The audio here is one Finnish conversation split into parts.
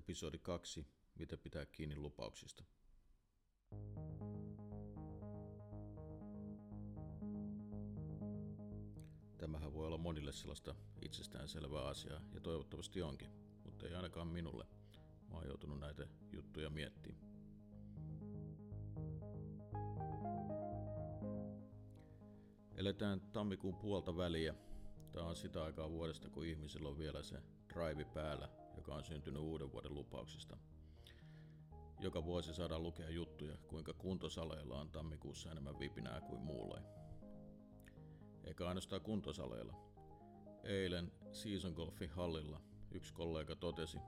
Episodi 2. Mitä pitää kiinni lupauksista. Tämähän voi olla monille sellaista itsestäänselvää asiaa, ja toivottavasti onkin, mutta ei ainakaan minulle. Mä oon joutunut näitä juttuja miettimään. Eletään tammikuun puolta väliä. Tämä on sitä aikaa vuodesta, kun ihmisillä on vielä se drive päällä, joka on syntynyt uuden vuoden lupauksista. Joka vuosi saadaan lukea juttuja, kuinka kuntosaleilla on tammikuussa enemmän vipinää kuin muulla. Eikä ainoastaan kuntosaleilla. Eilen Season Golfin hallilla yksi kollega totesi,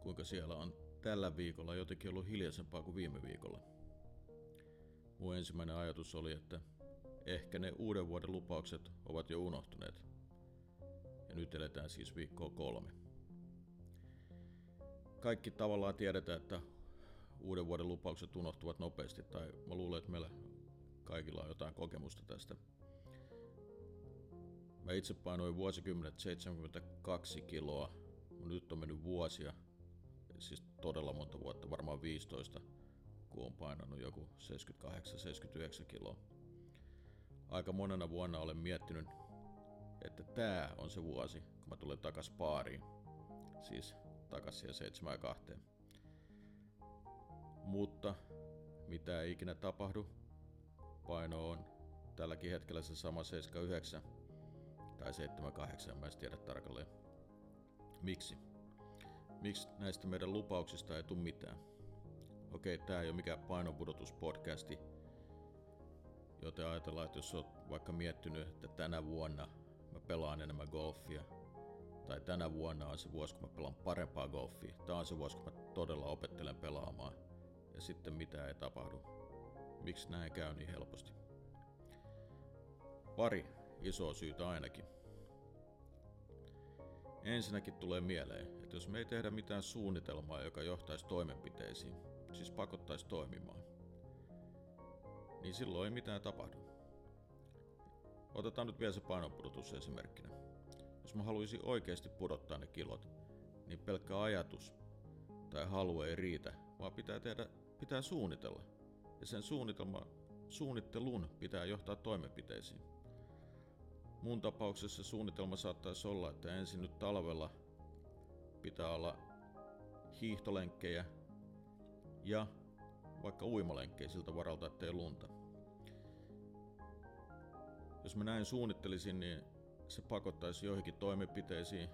kuinka siellä on tällä viikolla jotenkin ollut hiljaisempaa kuin viime viikolla. Mun ensimmäinen ajatus oli, että ehkä ne uuden vuoden lupaukset ovat jo unohtuneet. Ja nyt eletään siis viikkoa kolme. Kaikki tavallaan tiedetään, että uuden vuoden lupaukset unohtuvat nopeasti, tai mä luulen, että meillä kaikilla on jotain kokemusta tästä. Mä itse painoin vuosikymmenet 72 kiloa, nyt on mennyt vuosia, siis todella monta vuotta, varmaan 15, kun on painanut joku 78-79 kiloa. Aika monena vuonna olen miettinyt, että tämä on se vuosi, kun mä tulen takas paariin. Siis takas siihen 7 ja 2. Mutta mitä ei ikinä tapahdu, paino on tälläkin hetkellä se sama 79 tai 78, mä en tiedä tarkalleen. Miksi? Miksi näistä meidän lupauksista ei tule mitään? Okei, tää ei ole mikään painonpudotuspodcasti, joten ajatellaan, että jos olet vaikka miettinyt, että tänä vuonna mä pelaan enemmän golfia, tai tänä vuonna on se vuosi, kun mä pelaan parempaa golfia, tämä on se vuosi, kun mä todella opettelen pelaamaan, ja sitten mitä ei tapahdu. Miksi näin käy niin helposti? Pari isoa syytä ainakin. Ensinnäkin tulee mieleen, että jos me ei tehdä mitään suunnitelmaa, joka johtaisi toimenpiteisiin, siis pakottaisi toimimaan, niin silloin ei mitään tapahdu. Otetaan nyt vielä se painonpudotus esimerkkinä. Jos mä haluaisin oikeasti pudottaa ne kilot, niin pelkkä ajatus tai halu ei riitä, vaan pitää tehdä, pitää suunnitella. Ja sen suunnitelma, suunnittelun pitää johtaa toimenpiteisiin. Mun tapauksessa suunnitelma saattaisi olla, että ensin nyt talvella pitää olla hiihtolenkkejä ja vaikka uimalenkkejä siltä varalta, ettei lunta. Jos mä näin suunnittelisin, niin se pakottaisi joihinkin toimenpiteisiin.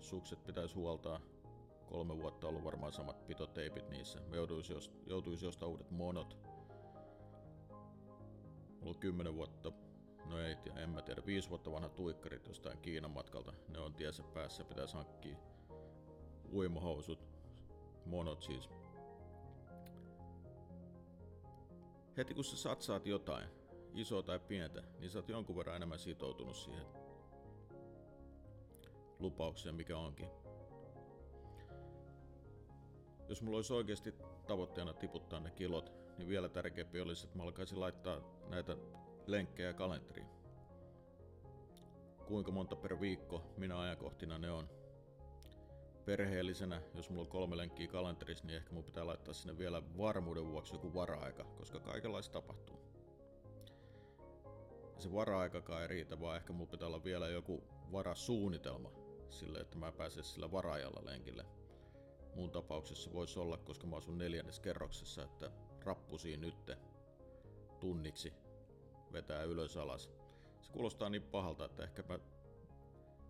Sukset pitäisi huoltaa. Kolme vuotta ollut varmaan samat pitoteipit niissä. Me joutuisi, joutuisi jostain uudet monot. Mulla on kymmenen vuotta, no ei tiedä, en mä tiedä, viisi vuotta vanha tuikkarit jostain Kiinan matkalta. Ne on tiesä päässä, pitäisi hankkia uimahousut, monot siis. Heti kun sä satsaat jotain, isoa tai pientä, niin sä oot jonkun verran enemmän sitoutunut siihen lupaukseen, mikä onkin. Jos mulla olisi oikeasti tavoitteena tiputtaa ne kilot, niin vielä tärkeämpi olisi, että mä alkaisin laittaa näitä lenkkejä kalenteriin. Kuinka monta per viikko, minä ajankohtina ne on. Perheellisenä, jos mulla on kolme lenkkiä kalenterissa, niin ehkä mun pitää laittaa sinne vielä varmuuden vuoksi joku vara-aika, koska kaikenlaista tapahtuu. Ja se vara-aikakaan ei riitä, vaan ehkä mulla pitää olla vielä joku varasuunnitelma sille, että mä pääsen sillä varaajalla lenkille. Mun tapauksessa voisi olla, koska mä asun neljännes kerroksessa, että rappusiin nytte tunniksi vetää ylös alas. Se kuulostaa niin pahalta, että ehkä mä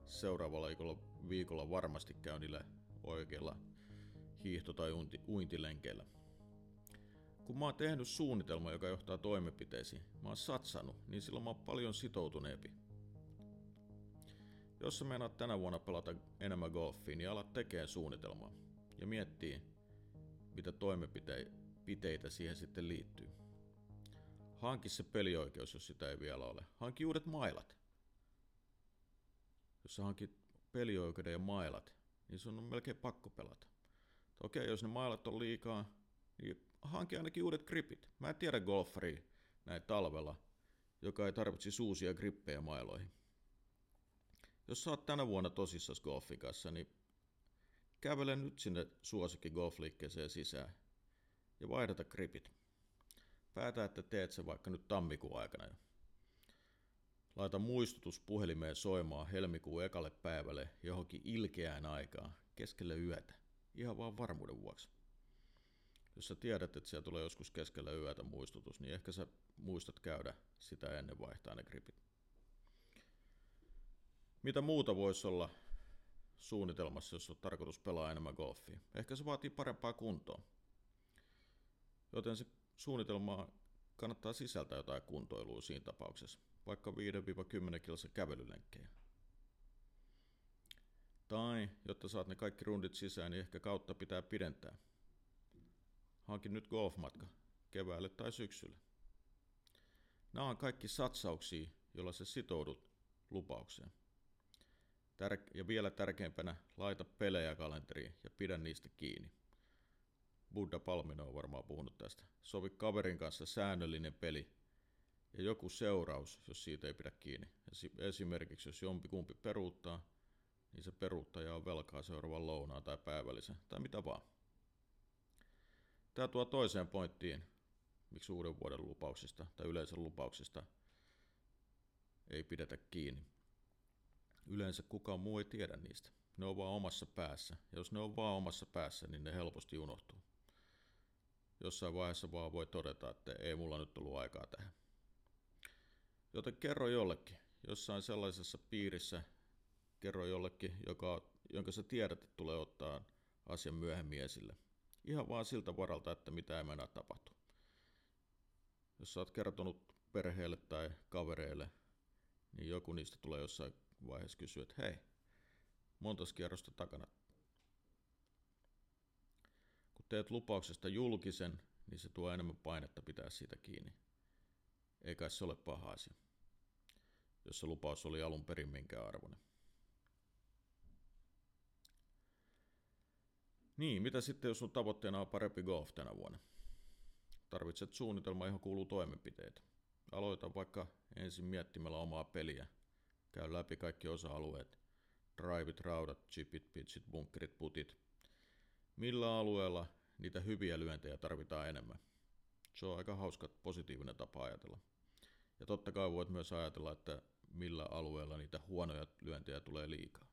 seuraavalla viikolla, viikolla varmasti käyn niillä oikeilla hiihto- tai uintilenkeillä. Kun mä oon tehnyt suunnitelma, joka johtaa toimenpiteisiin, mä oon satsannut, niin silloin mä oon paljon sitoutuneempi. Jos sä meinaat tänä vuonna pelata enemmän golfia, niin alat tekee suunnitelmaa ja miettii, mitä toimenpiteitä siihen sitten liittyy. Hanki se pelioikeus, jos sitä ei vielä ole. Hanki uudet mailat. Jos sä hankit pelioikeuden ja mailat, niin sun on melkein pakko pelata. Okei, jos ne mailat on liikaa, niin hanki ainakin uudet gripit. Mä en tiedä golfaria näin talvella, joka ei tarvitsi uusia grippejä mailoihin. Jos sä oot tänä vuonna tosissas golfin kanssa, niin kävele nyt sinne suosikki golfliikkeeseen sisään ja vaihdata gripit. Päätä, että teet se vaikka nyt tammikuun aikana jo. Laita muistutus puhelimeen soimaan helmikuun ekalle päivälle johonkin ilkeään aikaan keskelle yötä, ihan vaan varmuuden vuoksi. Jos sä tiedät, että siellä tulee joskus keskellä yötä muistutus, niin ehkä sä muistat käydä sitä ennen vaihtaa ne gripit. Mitä muuta voisi olla suunnitelmassa, jos on tarkoitus pelaa enemmän golfia? Ehkä se vaatii parempaa kuntoa. Joten se suunnitelma kannattaa sisältää jotain kuntoilua siinä tapauksessa, vaikka 5-10 kilsa kävelylenkkejä. Tai, jotta saat ne kaikki rundit sisään, niin ehkä kautta pitää pidentää. Hankin nyt golfmatka, keväälle tai syksylle. Nämä on kaikki satsauksia, joilla sä sitoudut lupaukseen. Tär- ja vielä tärkeimpänä, laita pelejä kalenteriin ja pidä niistä kiinni. Buddha Palmino on varmaan puhunut tästä. Sovi kaverin kanssa säännöllinen peli ja joku seuraus, jos siitä ei pidä kiinni. Esimerkiksi jos jompikumpi peruuttaa, niin se peruuttaja on velkaa seuraavan lounaan tai päivällisen tai mitä vaan. Tämä tuo toiseen pointtiin, miksi uuden vuoden lupauksista tai yleisön lupauksista ei pidetä kiinni. Yleensä kukaan muu ei tiedä niistä. Ne on vaan omassa päässä. Ja jos ne on vaan omassa päässä, niin ne helposti unohtuu. Jossain vaiheessa vaan voi todeta, että ei mulla nyt tullut aikaa tähän. Joten kerro jollekin, jossain sellaisessa piirissä, kerro jollekin, joka, jonka sä tiedät, että tulee ottaa asian myöhemmin esille. Ihan vaan siltä varalta, että mitä ei mennä tapahtu. Jos sä oot kertonut perheelle tai kavereille, niin joku niistä tulee jossain vaiheessa kysyä, että hei, monta kierrosta takana. Kun teet lupauksesta julkisen, niin se tuo enemmän painetta pitää siitä kiinni. Eikä se ole paha asia, jos se lupaus oli alun perin minkä arvoinen. Niin, mitä sitten jos sun tavoitteena on parempi golf tänä vuonna? Tarvitset suunnitelma, johon kuuluu toimenpiteitä. Aloita vaikka ensin miettimällä omaa peliä – Käy läpi kaikki osa-alueet. Driveit, raudat, chipit, pitchit, bunkerit, putit. Millä alueella niitä hyviä lyöntejä tarvitaan enemmän? Se on aika hauska positiivinen tapa ajatella. Ja totta kai voit myös ajatella, että millä alueella niitä huonoja lyöntejä tulee liikaa.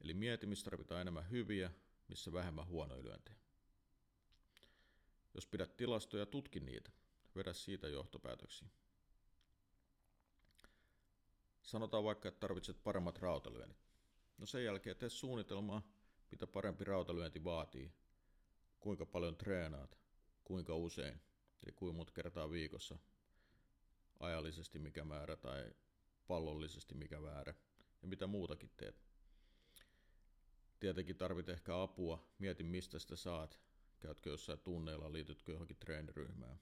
Eli mieti, missä tarvitaan enemmän hyviä, missä vähemmän huonoja lyöntejä. Jos pidät tilastoja, tutki niitä. Vedä siitä johtopäätöksiä. Sanotaan vaikka, että tarvitset paremmat rautalyönnit. No sen jälkeen tee suunnitelmaa, mitä parempi rautalyönti vaatii, kuinka paljon treenaat, kuinka usein, eli kuinka monta kertaa viikossa, ajallisesti mikä määrä tai pallollisesti mikä määrä, ja mitä muutakin teet. Tietenkin tarvit ehkä apua, mieti mistä sitä saat, käytkö jossain tunneilla, liitytkö johonkin treeniryhmään.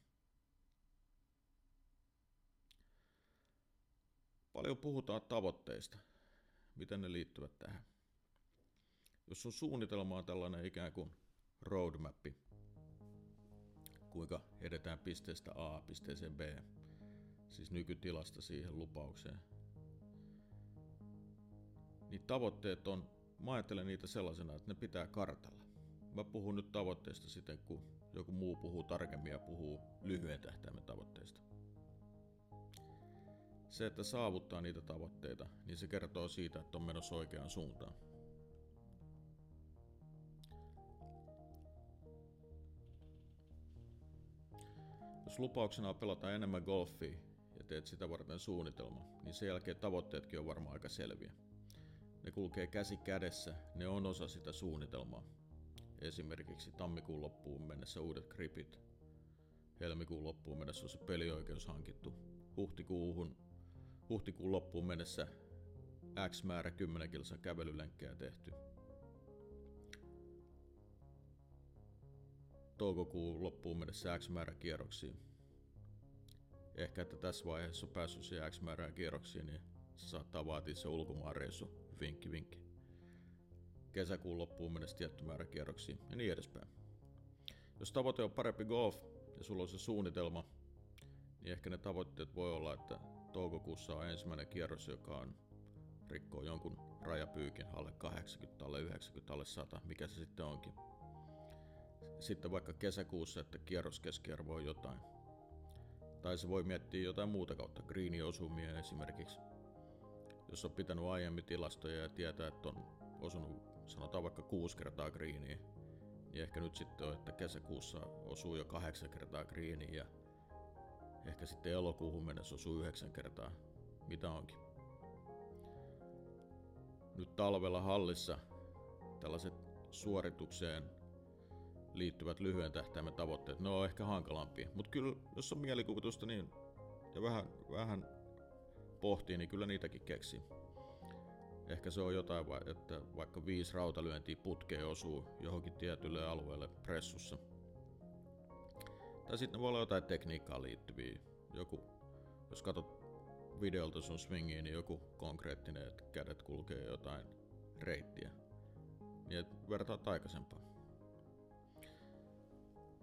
Paljon puhutaan tavoitteista. Miten ne liittyvät tähän? Jos sun suunnitelma on tällainen ikään kuin roadmappi, kuinka edetään pisteestä A pisteeseen B, siis nykytilasta siihen lupaukseen, niin tavoitteet on, mä ajattelen niitä sellaisena, että ne pitää kartalla. Mä puhun nyt tavoitteista siten, kun joku muu puhuu tarkemmin ja puhuu lyhyen tähtäimen tavoitteista se, että saavuttaa niitä tavoitteita, niin se kertoo siitä, että on menossa oikeaan suuntaan. Jos lupauksena on pelata enemmän golfia ja teet sitä varten suunnitelma, niin sen jälkeen tavoitteetkin on varmaan aika selviä. Ne kulkee käsi kädessä, ne on osa sitä suunnitelmaa. Esimerkiksi tammikuun loppuun mennessä uudet gripit, helmikuun loppuun mennessä on se pelioikeus hankittu, huhtikuuhun huhtikuun loppuun mennessä X määrä 10 kilsan kävelylenkkejä tehty. Toukokuun loppuun mennessä X määrä kierroksia. Ehkä että tässä vaiheessa on päässyt siihen X määrään kierroksiin, niin se saattaa vaatia se ulkomaan reissu. Vinkki, vinkki. Kesäkuun loppuun mennessä tietty määrä kierroksia ja niin edespäin. Jos tavoite on parempi golf ja sulla on se suunnitelma, niin ehkä ne tavoitteet voi olla, että toukokuussa on ensimmäinen kierros, joka on rikkoo jonkun rajapyykin alle 80, alle 90, alle 100, mikä se sitten onkin. Sitten vaikka kesäkuussa, että kierroskeskiarvo on jotain. Tai se voi miettiä jotain muuta kautta, greeniosumia esimerkiksi. Jos on pitänyt aiemmin tilastoja ja tietää, että on osunut sanotaan vaikka kuusi kertaa greeniä, niin ehkä nyt sitten on, että kesäkuussa osuu jo kahdeksan kertaa greeniä ja ehkä sitten elokuuhun mennessä osuu yhdeksän kertaa, mitä onkin. Nyt talvella hallissa tällaiset suoritukseen liittyvät lyhyen tähtäimen tavoitteet, ne on ehkä hankalampia. Mutta kyllä, jos on mielikuvitusta niin, ja vähän, vähän pohtii, niin kyllä niitäkin keksii. Ehkä se on jotain, että vaikka viisi rautalyöntiä putkeen osuu johonkin tietylle alueelle pressussa. Tai sitten voi olla jotain tekniikkaan liittyviä. Joku, jos katsot videolta sun swingiin, niin joku konkreettinen, että kädet kulkee jotain reittiä. Niin että vertaat aikaisempaa.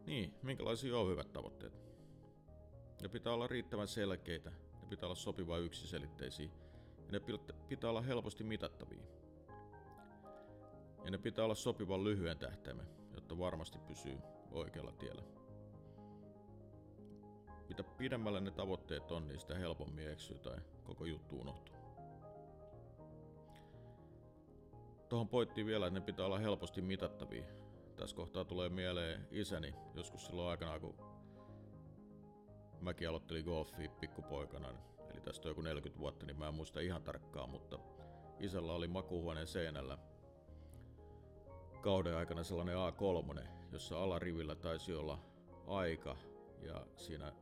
Niin, minkälaisia on hyvät tavoitteet? Ne pitää olla riittävän selkeitä, ne pitää olla sopivan yksiselitteisiä ja ne pitää olla helposti mitattavia. Ja ne pitää olla sopivan lyhyen tähtäimen, jotta varmasti pysyy oikealla tiellä. Mitä pidemmälle ne tavoitteet on, niin sitä helpommin eksyy tai koko juttu unohtuu. Tuohon poittiin vielä, että ne pitää olla helposti mitattavia. Tässä kohtaa tulee mieleen isäni joskus silloin aikana, kun mäkin aloittelin golfia pikkupoikana. Niin eli tästä on joku 40 vuotta, niin mä en muista ihan tarkkaan, mutta isällä oli makuuhuoneen seinällä kauden aikana sellainen A3, jossa alarivillä taisi olla aika ja siinä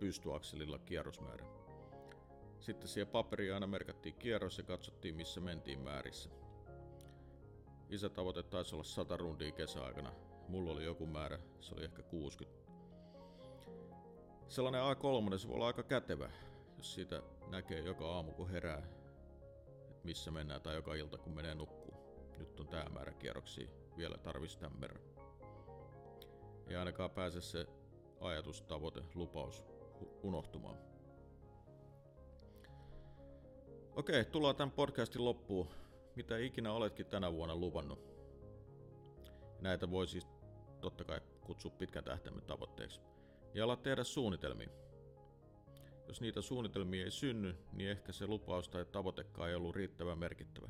pystyakselilla kierrosmäärä. Sitten siihen paperiin aina merkattiin kierros ja katsottiin missä mentiin määrissä. Isätavoite taisi olla 100 rundia kesäaikana. Mulla oli joku määrä, se oli ehkä 60. Sellainen A3, se voi olla aika kätevä, jos siitä näkee joka aamu kun herää, missä mennään, tai joka ilta kun menee nukkuu. Nyt on tämä määrä kierroksia, vielä tarvitsisi tämän verran. Ei ainakaan pääse se ajatus, tavoite, lupaus unohtumaan. Okei, tullaan tämän podcastin loppuun. Mitä ikinä oletkin tänä vuonna luvannut? Näitä voi siis totta kai kutsua pitkän tähtäimen tavoitteeksi. Ja ala tehdä suunnitelmia. Jos niitä suunnitelmia ei synny, niin ehkä se lupaus tai tavoitekaan ei ollut riittävän merkittävä.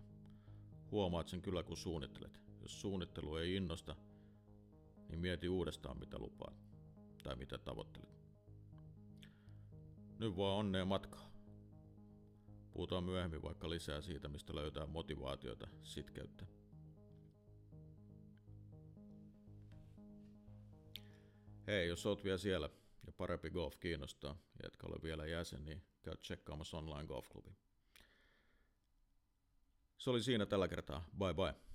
Huomaat sen kyllä kun suunnittelet. Jos suunnittelu ei innosta, niin mieti uudestaan mitä lupaat tai mitä tavoittelet. Nyt vaan onnea matkaa. Puhutaan myöhemmin vaikka lisää siitä, mistä löytää motivaatiota, sitkeyttä. Hei, jos oot vielä siellä, ja parempi golf kiinnostaa, ja etkä ole vielä jäsen, niin käy tsekkaamassa online golfklubi. Se oli siinä tällä kertaa. Bye bye.